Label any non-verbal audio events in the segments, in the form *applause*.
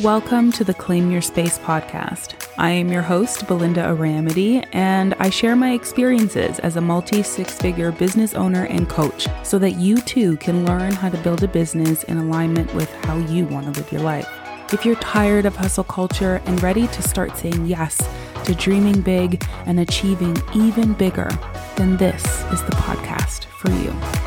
Welcome to the Claim Your Space podcast. I am your host, Belinda Aramity, and I share my experiences as a multi six figure business owner and coach so that you too can learn how to build a business in alignment with how you want to live your life. If you're tired of hustle culture and ready to start saying yes to dreaming big and achieving even bigger, then this is the podcast for you.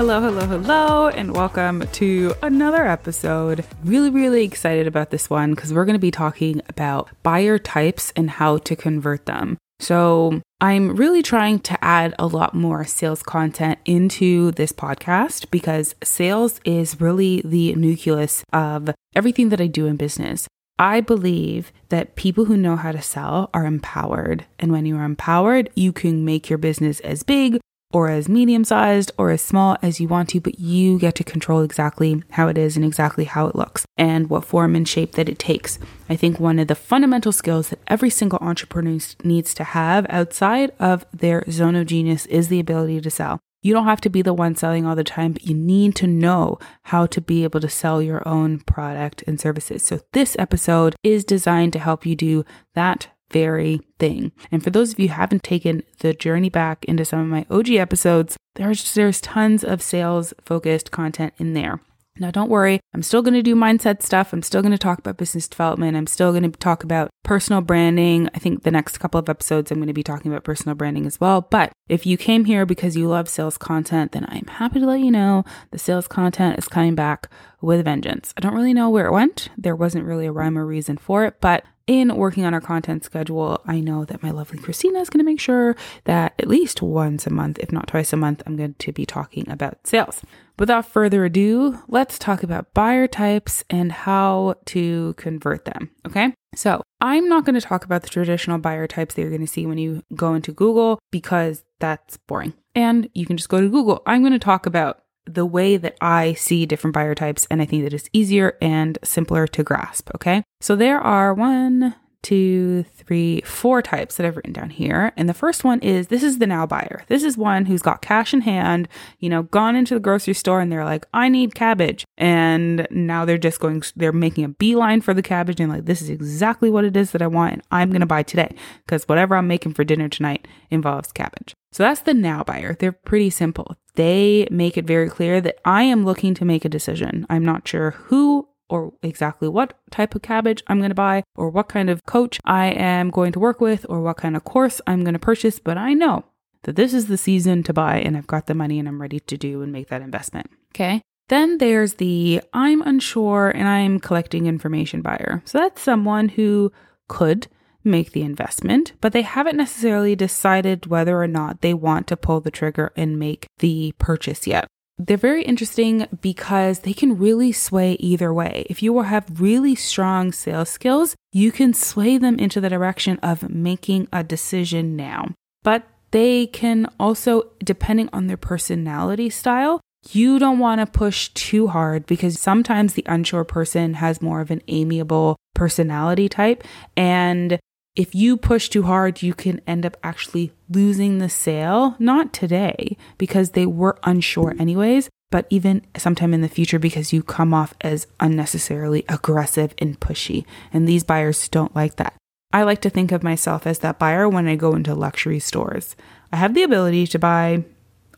Hello, hello, hello, and welcome to another episode. Really, really excited about this one because we're going to be talking about buyer types and how to convert them. So, I'm really trying to add a lot more sales content into this podcast because sales is really the nucleus of everything that I do in business. I believe that people who know how to sell are empowered. And when you are empowered, you can make your business as big or as medium sized or as small as you want to, but you get to control exactly how it is and exactly how it looks and what form and shape that it takes. I think one of the fundamental skills that every single entrepreneur needs to have outside of their zone of genius is the ability to sell. You don't have to be the one selling all the time, but you need to know how to be able to sell your own product and services. So, this episode is designed to help you do that very thing. And for those of you who haven't taken the journey back into some of my OG episodes, there's there's tons of sales focused content in there. Now, don't worry, I'm still going to do mindset stuff. I'm still going to talk about business development. I'm still going to talk about personal branding. I think the next couple of episodes, I'm going to be talking about personal branding as well. But if you came here because you love sales content, then I'm happy to let you know the sales content is coming back with vengeance. I don't really know where it went. There wasn't really a rhyme or reason for it, but in working on our content schedule, I know that my lovely Christina is going to make sure that at least once a month, if not twice a month, I'm going to be talking about sales. Without further ado, let's talk about buyer types and how to convert them. Okay. So I'm not going to talk about the traditional buyer types that you're going to see when you go into Google because that's boring. And you can just go to Google. I'm going to talk about the way that I see different buyer types, and I think that it's easier and simpler to grasp. Okay. So there are one, two, three, four types that I've written down here. And the first one is this is the now buyer. This is one who's got cash in hand, you know, gone into the grocery store and they're like, I need cabbage. And now they're just going, they're making a beeline for the cabbage and like, this is exactly what it is that I want. And I'm going to buy today because whatever I'm making for dinner tonight involves cabbage. So that's the now buyer. They're pretty simple. They make it very clear that I am looking to make a decision. I'm not sure who or exactly what type of cabbage I'm going to buy, or what kind of coach I am going to work with, or what kind of course I'm going to purchase, but I know that this is the season to buy and I've got the money and I'm ready to do and make that investment. Okay. Then there's the I'm unsure and I'm collecting information buyer. So that's someone who could make the investment, but they haven't necessarily decided whether or not they want to pull the trigger and make the purchase yet. They're very interesting because they can really sway either way. If you have really strong sales skills, you can sway them into the direction of making a decision now. But they can also, depending on their personality style, you don't want to push too hard because sometimes the unsure person has more of an amiable personality type and if you push too hard, you can end up actually losing the sale, not today because they were unsure anyways, but even sometime in the future because you come off as unnecessarily aggressive and pushy. And these buyers don't like that. I like to think of myself as that buyer when I go into luxury stores. I have the ability to buy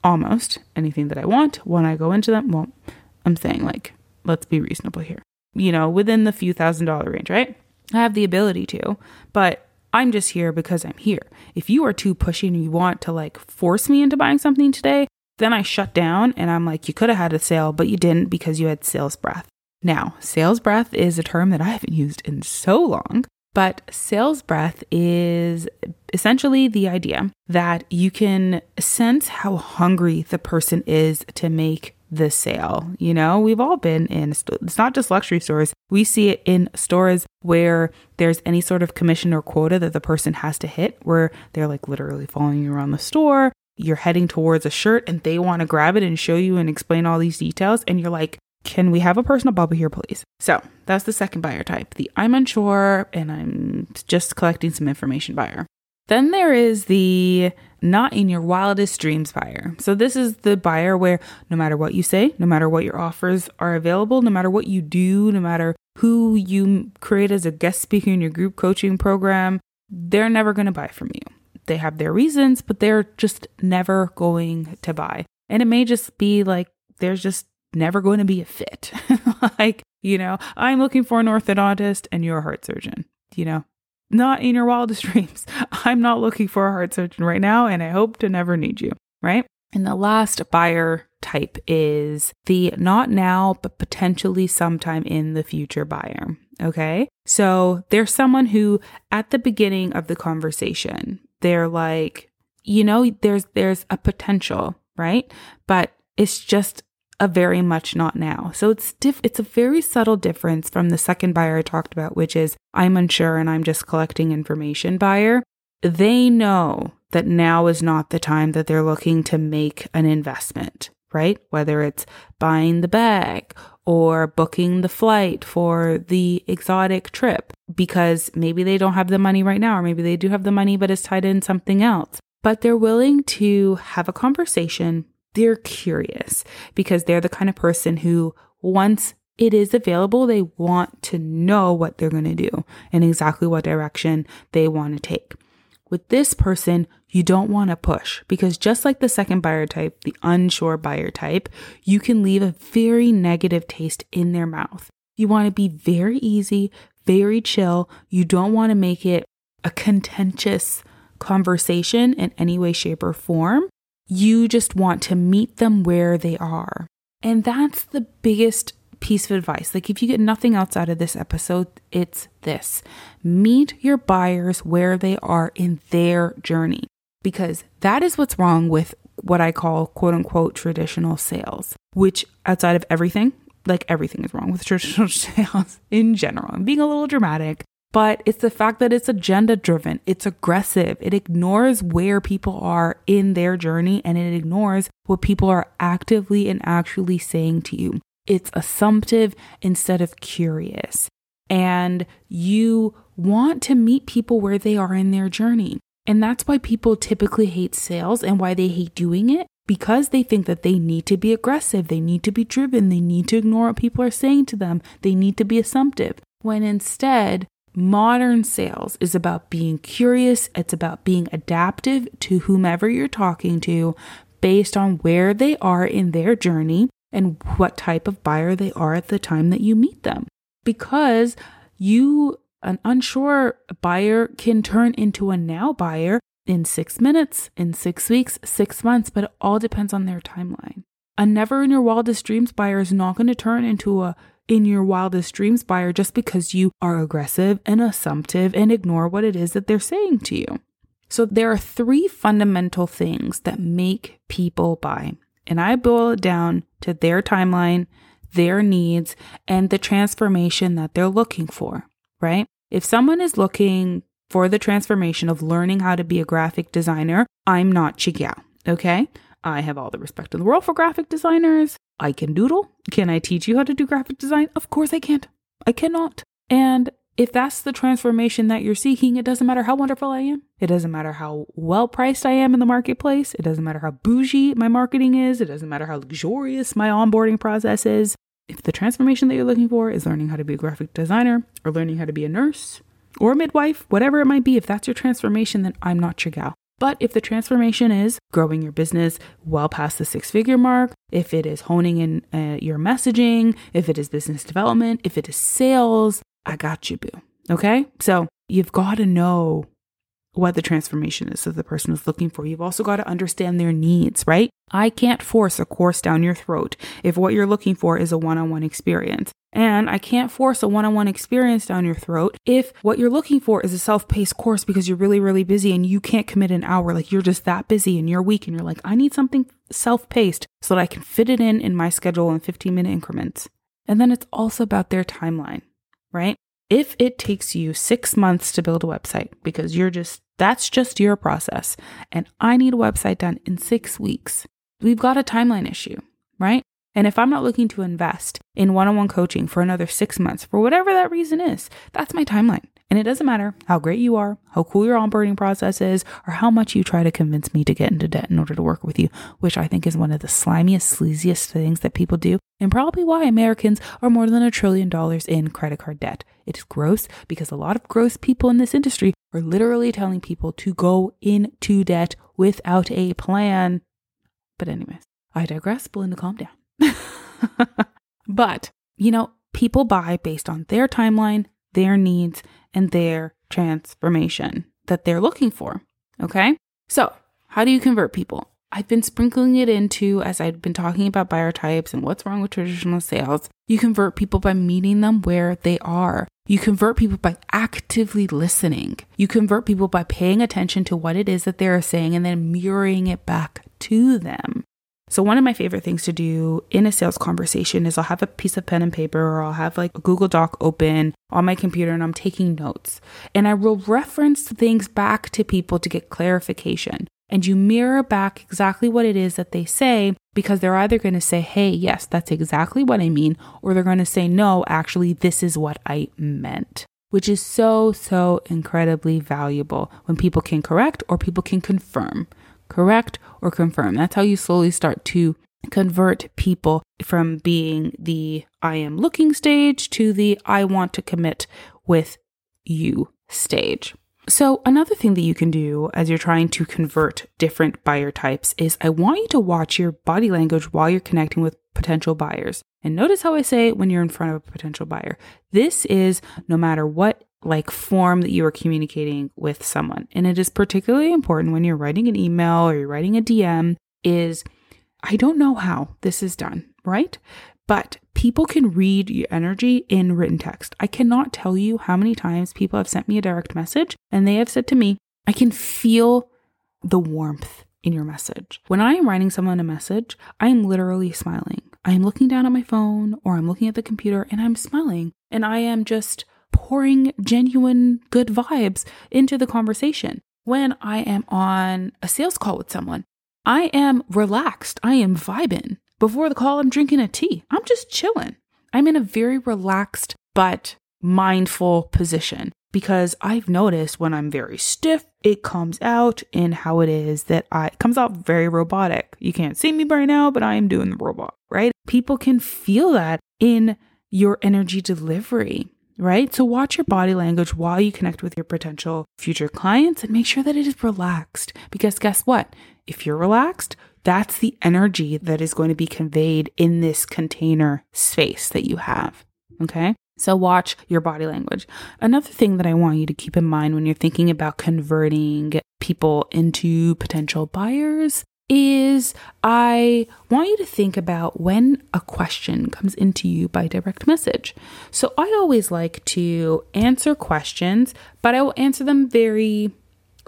almost anything that I want when I go into them. Well, I'm saying, like, let's be reasonable here. You know, within the few thousand dollar range, right? I have the ability to, but I'm just here because I'm here. If you are too pushy and you want to like force me into buying something today, then I shut down and I'm like, you could have had a sale, but you didn't because you had sales breath. Now, sales breath is a term that I haven't used in so long, but sales breath is essentially the idea that you can sense how hungry the person is to make the sale. You know, we've all been in, it's not just luxury stores. We see it in stores where there's any sort of commission or quota that the person has to hit, where they're like literally following you around the store. You're heading towards a shirt and they want to grab it and show you and explain all these details. And you're like, can we have a personal bubble here, please? So that's the second buyer type the I'm unsure and I'm just collecting some information buyer. Then there is the not in your wildest dreams buyer. So, this is the buyer where no matter what you say, no matter what your offers are available, no matter what you do, no matter who you create as a guest speaker in your group coaching program, they're never going to buy from you. They have their reasons, but they're just never going to buy. And it may just be like there's just never going to be a fit. *laughs* like, you know, I'm looking for an orthodontist and you're a heart surgeon, you know, not in your wildest *laughs* dreams. I'm not looking for a heart surgeon right now, and I hope to never need you, right? And the last buyer type is the not now, but potentially sometime in the future buyer. Okay. So there's someone who at the beginning of the conversation, they're like, you know, there's there's a potential, right? But it's just a very much not now. So it's diff- it's a very subtle difference from the second buyer I talked about, which is I'm unsure and I'm just collecting information buyer. They know that now is not the time that they're looking to make an investment, right? Whether it's buying the bag or booking the flight for the exotic trip because maybe they don't have the money right now, or maybe they do have the money, but it's tied in something else. But they're willing to have a conversation, they're curious because they're the kind of person who, once it is available, they want to know what they're going to do and exactly what direction they want to take. With this person, you don't want to push because just like the second buyer type, the unsure buyer type, you can leave a very negative taste in their mouth. You want to be very easy, very chill. You don't want to make it a contentious conversation in any way, shape, or form. You just want to meet them where they are. And that's the biggest piece of advice. Like, if you get nothing else out of this episode, it's this meet your buyers where they are in their journey, because that is what's wrong with what I call quote unquote traditional sales, which outside of everything, like everything is wrong with *laughs* traditional sales in general. I'm being a little dramatic, but it's the fact that it's agenda driven, it's aggressive, it ignores where people are in their journey and it ignores what people are actively and actually saying to you. It's assumptive instead of curious. And you want to meet people where they are in their journey. And that's why people typically hate sales and why they hate doing it because they think that they need to be aggressive, they need to be driven, they need to ignore what people are saying to them, they need to be assumptive. When instead, Modern sales is about being curious, it's about being adaptive to whomever you're talking to based on where they are in their journey and what type of buyer they are at the time that you meet them. Because you, an unsure buyer, can turn into a now buyer in six minutes, in six weeks, six months, but it all depends on their timeline. A never in your wildest dreams buyer is not going to turn into a in your wildest dreams buyer just because you are aggressive and assumptive and ignore what it is that they're saying to you. So, there are three fundamental things that make people buy. And I boil it down to their timeline, their needs, and the transformation that they're looking for, right? If someone is looking for the transformation of learning how to be a graphic designer, I'm not Chigyao, okay? I have all the respect in the world for graphic designers. I can doodle. Can I teach you how to do graphic design? Of course I can't. I cannot. And if that's the transformation that you're seeking, it doesn't matter how wonderful I am. It doesn't matter how well priced I am in the marketplace. It doesn't matter how bougie my marketing is. It doesn't matter how luxurious my onboarding process is. If the transformation that you're looking for is learning how to be a graphic designer or learning how to be a nurse or a midwife, whatever it might be, if that's your transformation, then I'm not your gal. But if the transformation is growing your business well past the six figure mark, if it is honing in uh, your messaging, if it is business development, if it is sales, I got you, boo. Okay. So you've got to know what the transformation is that the person is looking for. You've also got to understand their needs, right? I can't force a course down your throat if what you're looking for is a one on one experience. And I can't force a one on one experience down your throat if what you're looking for is a self paced course because you're really, really busy and you can't commit an hour. Like you're just that busy in your week and you're like, I need something self paced so that I can fit it in in my schedule in 15 minute increments. And then it's also about their timeline, right? If it takes you six months to build a website because you're just, that's just your process, and I need a website done in six weeks, we've got a timeline issue, right? And if I'm not looking to invest in one on one coaching for another six months, for whatever that reason is, that's my timeline. And it doesn't matter how great you are, how cool your onboarding process is, or how much you try to convince me to get into debt in order to work with you, which I think is one of the slimiest, sleaziest things that people do, and probably why Americans are more than a trillion dollars in credit card debt. It's gross because a lot of gross people in this industry are literally telling people to go into debt without a plan. But, anyways, I digress. Belinda, calm down. *laughs* but, you know, people buy based on their timeline, their needs, and their transformation that they're looking for. Okay. So, how do you convert people? I've been sprinkling it into as I've been talking about buyer types and what's wrong with traditional sales. You convert people by meeting them where they are. You convert people by actively listening. You convert people by paying attention to what it is that they're saying and then mirroring it back to them. So, one of my favorite things to do in a sales conversation is I'll have a piece of pen and paper or I'll have like a Google Doc open on my computer and I'm taking notes. And I will reference things back to people to get clarification. And you mirror back exactly what it is that they say because they're either going to say, hey, yes, that's exactly what I mean, or they're going to say, no, actually, this is what I meant which is so, so incredibly valuable when people can correct or people can confirm correct or confirm. That's how you slowly start to convert people from being the I am looking stage to the I want to commit with you stage. So, another thing that you can do as you're trying to convert different buyer types is I want you to watch your body language while you're connecting with potential buyers. And notice how I say when you're in front of a potential buyer. This is no matter what like form that you are communicating with someone. And it is particularly important when you're writing an email or you're writing a DM is I don't know how this is done, right? But people can read your energy in written text. I cannot tell you how many times people have sent me a direct message and they have said to me, I can feel the warmth in your message. When I am writing someone a message, I am literally smiling. I am looking down at my phone or I'm looking at the computer and I'm smiling and I am just pouring genuine good vibes into the conversation. When I am on a sales call with someone, I am relaxed. I am vibing. Before the call, I'm drinking a tea. I'm just chilling. I'm in a very relaxed but mindful position because I've noticed when I'm very stiff, it comes out in how it is that I comes out very robotic. You can't see me right now, but I am doing the robot, right? People can feel that in your energy delivery right? So watch your body language while you connect with your potential future clients and make sure that it is relaxed. Because guess what? If you're relaxed, that's the energy that is going to be conveyed in this container space that you have. Okay. So watch your body language. Another thing that I want you to keep in mind when you're thinking about converting people into potential buyers is I want you to think about when a question comes into you by direct message. So I always like to answer questions, but I will answer them very,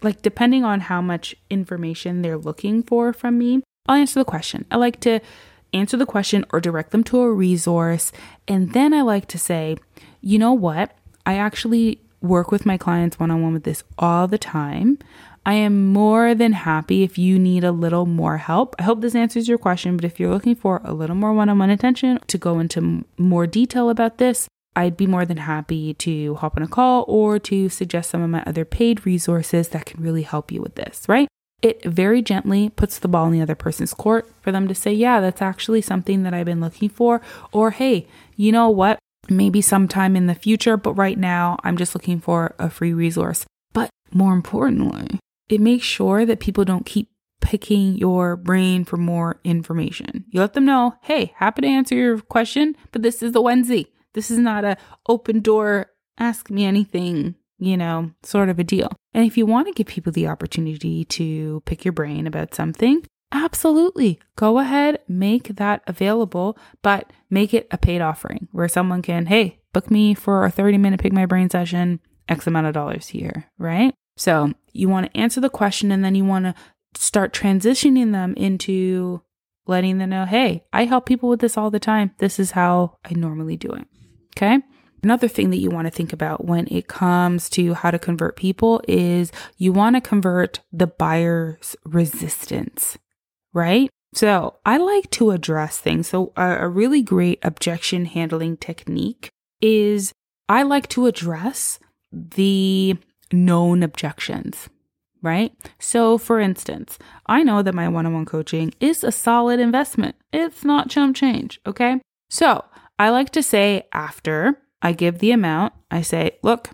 like, depending on how much information they're looking for from me, I'll answer the question. I like to answer the question or direct them to a resource. And then I like to say, you know what? I actually work with my clients one on one with this all the time. I am more than happy if you need a little more help. I hope this answers your question, but if you're looking for a little more one on one attention to go into more detail about this, I'd be more than happy to hop on a call or to suggest some of my other paid resources that can really help you with this, right? It very gently puts the ball in the other person's court for them to say, yeah, that's actually something that I've been looking for. Or, hey, you know what? Maybe sometime in the future, but right now I'm just looking for a free resource. But more importantly, it makes sure that people don't keep picking your brain for more information. You let them know, hey, happy to answer your question, but this is the Wednesday. This is not a open door, ask me anything, you know, sort of a deal. And if you want to give people the opportunity to pick your brain about something, absolutely go ahead, make that available, but make it a paid offering where someone can, hey, book me for a 30 minute pick my brain session, X amount of dollars here, right? So you want to answer the question and then you want to start transitioning them into letting them know, hey, I help people with this all the time. This is how I normally do it. Okay. Another thing that you want to think about when it comes to how to convert people is you want to convert the buyer's resistance, right? So I like to address things. So a, really great objection handling technique is I like to address the known objections, right? So, for instance, I know that my one on one coaching is a solid investment. It's not chump change, okay? So, I like to say after I give the amount, I say, look,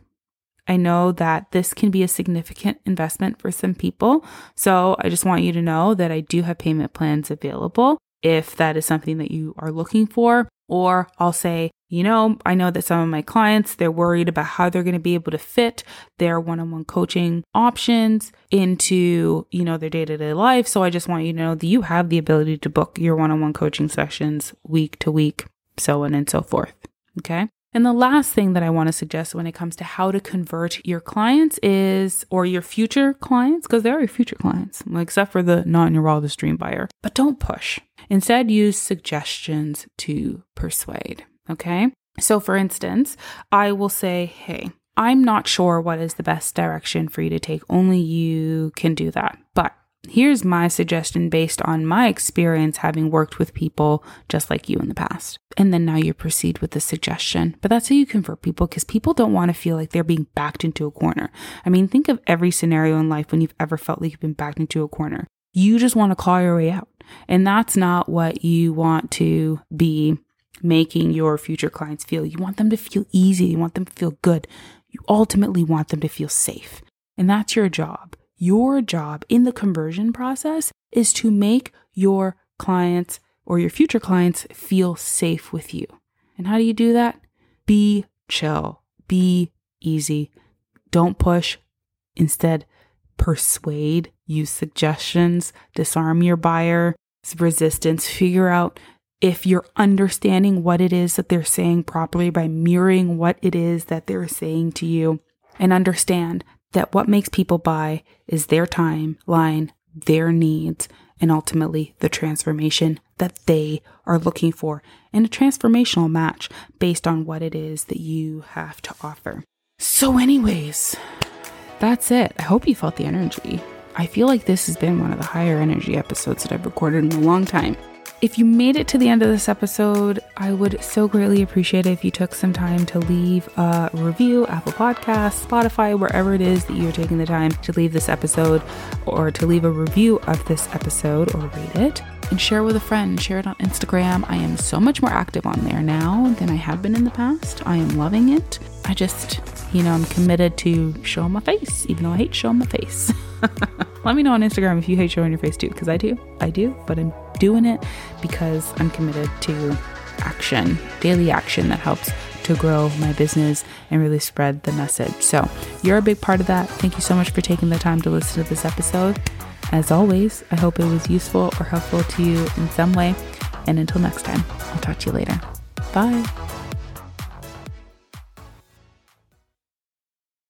I know that this can be a significant investment for some people. So I just want you to know that I do have payment plans available if that is something that you are looking for. Or I'll say, you know, I know that some of my clients, they're worried about how they're going to be able to fit their one-on-one coaching options into, you know, their day-to-day life. So I just want you to know that you have the ability to book your one-on-one coaching sessions week to week, so on and so forth. Okay. And the last thing that I want to suggest when it comes to how to convert your clients is, or your future clients, because they are your future clients, except for the your wildest dream buyer, but don't push. Instead, use suggestions to persuade. Okay. So, for instance, I will say, Hey, I'm not sure what is the best direction for you to take. Only you can do that. But here's my suggestion based on my experience having worked with people just like you in the past. And then now you proceed with the suggestion. But that's how you convert people because people don't want to feel like they're being backed into a corner. I mean, think of every scenario in life when you've ever felt like you've been backed into a corner. You just want to claw your way out. And that's not what you want to be making your future clients feel. You want them to feel easy. You want them to feel good. You ultimately want them to feel safe. And that's your job. Your job in the conversion process is to make your clients or your future clients feel safe with you. And how do you do that? Be chill, be easy. Don't push. Instead, persuade, use suggestions, disarm your buyer's resistance, figure out if you're understanding what it is that they're saying properly by mirroring what it is that they're saying to you, and understand that what makes people buy is their timeline, their needs, and ultimately the transformation that they are looking for, in a transformational match based on what it is that you have to offer. So, anyways, that's it. I hope you felt the energy. I feel like this has been one of the higher energy episodes that I've recorded in a long time. If you made it to the end of this episode, I would so greatly appreciate it if you took some time to leave a review, Apple Podcasts, Spotify, wherever it is that you're taking the time to leave this episode or to leave a review of this episode or rate it and share with a friend. Share it on Instagram. I am so much more active on there now than I have been in the past. I am loving it. I just, you know, I'm committed to showing my face, even though I hate showing my face. *laughs* *laughs* Let me know on Instagram if you hate showing your face too, because I do. I do, but I'm doing it because I'm committed to action, daily action that helps to grow my business and really spread the message. So, you're a big part of that. Thank you so much for taking the time to listen to this episode. As always, I hope it was useful or helpful to you in some way. And until next time, I'll talk to you later. Bye.